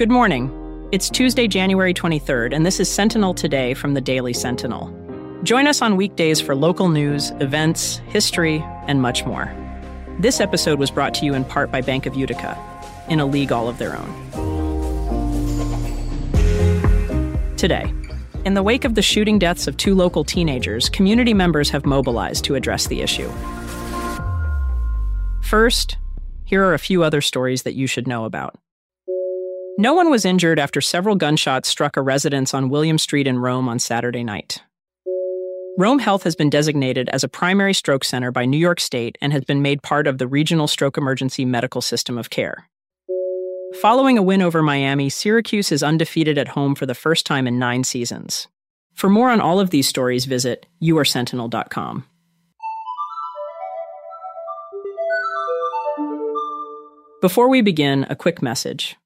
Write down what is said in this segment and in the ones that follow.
Good morning. It's Tuesday, January 23rd, and this is Sentinel Today from the Daily Sentinel. Join us on weekdays for local news, events, history, and much more. This episode was brought to you in part by Bank of Utica, in a league all of their own. Today, in the wake of the shooting deaths of two local teenagers, community members have mobilized to address the issue. First, here are a few other stories that you should know about. No one was injured after several gunshots struck a residence on William Street in Rome on Saturday night. Rome Health has been designated as a primary stroke center by New York State and has been made part of the regional stroke emergency medical system of care. Following a win over Miami, Syracuse is undefeated at home for the first time in nine seasons. For more on all of these stories, visit youaresentinel.com. Before we begin, a quick message.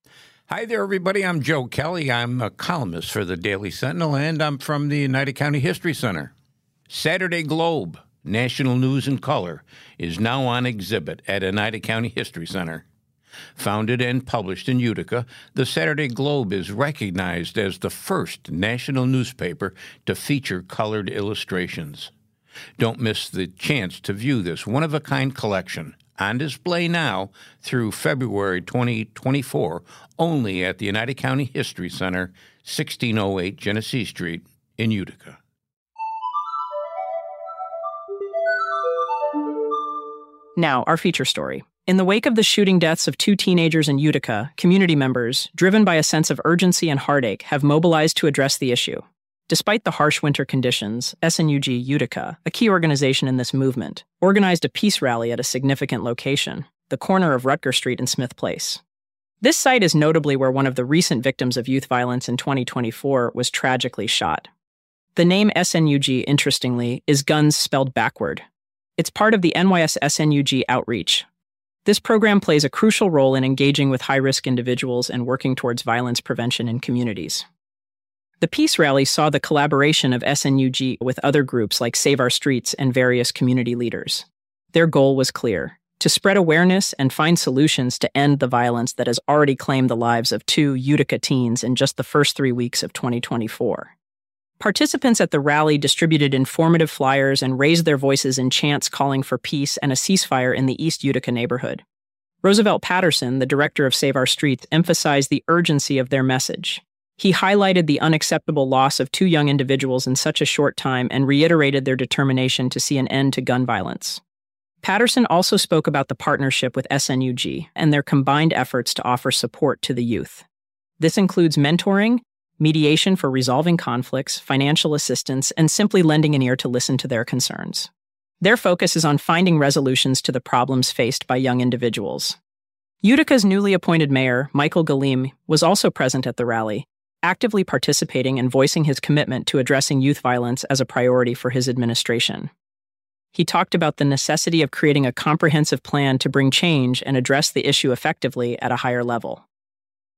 Hi there, everybody. I'm Joe Kelly. I'm a columnist for the Daily Sentinel, and I'm from the Oneida County History Center. Saturday Globe, National News in Color, is now on exhibit at Oneida County History Center. Founded and published in Utica, the Saturday Globe is recognized as the first national newspaper to feature colored illustrations. Don't miss the chance to view this one of a kind collection on display now through February 2024 only at the Oneida County History Center, 1608 Genesee Street in Utica. Now, our feature story. In the wake of the shooting deaths of two teenagers in Utica, community members, driven by a sense of urgency and heartache, have mobilized to address the issue. Despite the harsh winter conditions, SNUG Utica, a key organization in this movement, organized a peace rally at a significant location, the corner of Rutger Street and Smith Place. This site is notably where one of the recent victims of youth violence in 2024 was tragically shot. The name SNUG, interestingly, is guns spelled backward. It's part of the NYS SNUG outreach, this program plays a crucial role in engaging with high risk individuals and working towards violence prevention in communities. The Peace Rally saw the collaboration of SNUG with other groups like Save Our Streets and various community leaders. Their goal was clear to spread awareness and find solutions to end the violence that has already claimed the lives of two Utica teens in just the first three weeks of 2024. Participants at the rally distributed informative flyers and raised their voices in chants calling for peace and a ceasefire in the East Utica neighborhood. Roosevelt Patterson, the director of Save Our Streets, emphasized the urgency of their message. He highlighted the unacceptable loss of two young individuals in such a short time and reiterated their determination to see an end to gun violence. Patterson also spoke about the partnership with SNUG and their combined efforts to offer support to the youth. This includes mentoring, mediation for resolving conflicts, financial assistance, and simply lending an ear to listen to their concerns. Their focus is on finding resolutions to the problems faced by young individuals. Utica's newly appointed mayor, Michael Galime, was also present at the rally, actively participating and voicing his commitment to addressing youth violence as a priority for his administration. He talked about the necessity of creating a comprehensive plan to bring change and address the issue effectively at a higher level.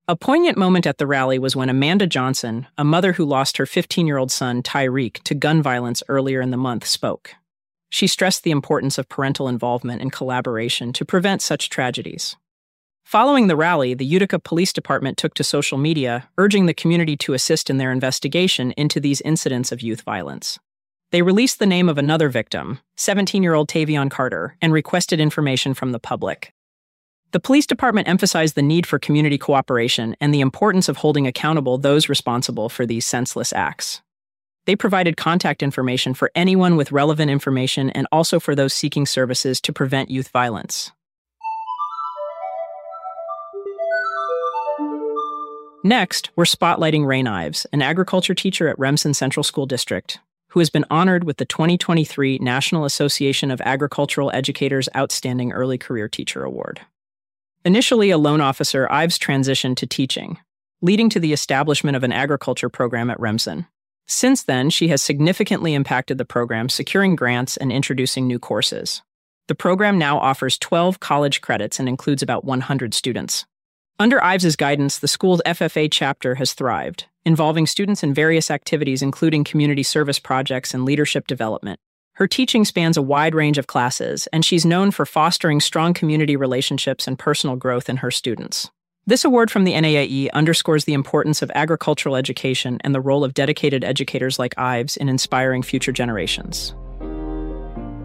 A poignant moment at the rally was when Amanda Johnson, a mother who lost her 15 year old son, Tyreek, to gun violence earlier in the month, spoke. She stressed the importance of parental involvement and collaboration to prevent such tragedies. Following the rally, the Utica Police Department took to social media, urging the community to assist in their investigation into these incidents of youth violence. They released the name of another victim, 17 year old Tavion Carter, and requested information from the public. The police department emphasized the need for community cooperation and the importance of holding accountable those responsible for these senseless acts. They provided contact information for anyone with relevant information and also for those seeking services to prevent youth violence. Next, we're spotlighting Ray Knives, an agriculture teacher at Remsen Central School District, who has been honored with the 2023 National Association of Agricultural Educators Outstanding Early Career Teacher Award. Initially a loan officer, Ives transitioned to teaching, leading to the establishment of an agriculture program at Remsen. Since then, she has significantly impacted the program, securing grants and introducing new courses. The program now offers 12 college credits and includes about 100 students. Under Ives's guidance, the school's FFA chapter has thrived, involving students in various activities including community service projects and leadership development. Her teaching spans a wide range of classes, and she's known for fostering strong community relationships and personal growth in her students. This award from the NAAE underscores the importance of agricultural education and the role of dedicated educators like Ives in inspiring future generations.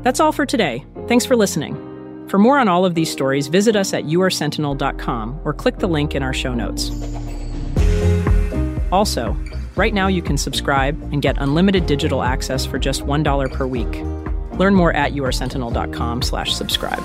That's all for today. Thanks for listening. For more on all of these stories, visit us at yoursentinel.com or click the link in our show notes. Also, right now you can subscribe and get unlimited digital access for just $1 per week. Learn more at yoursentinel.com slash subscribe.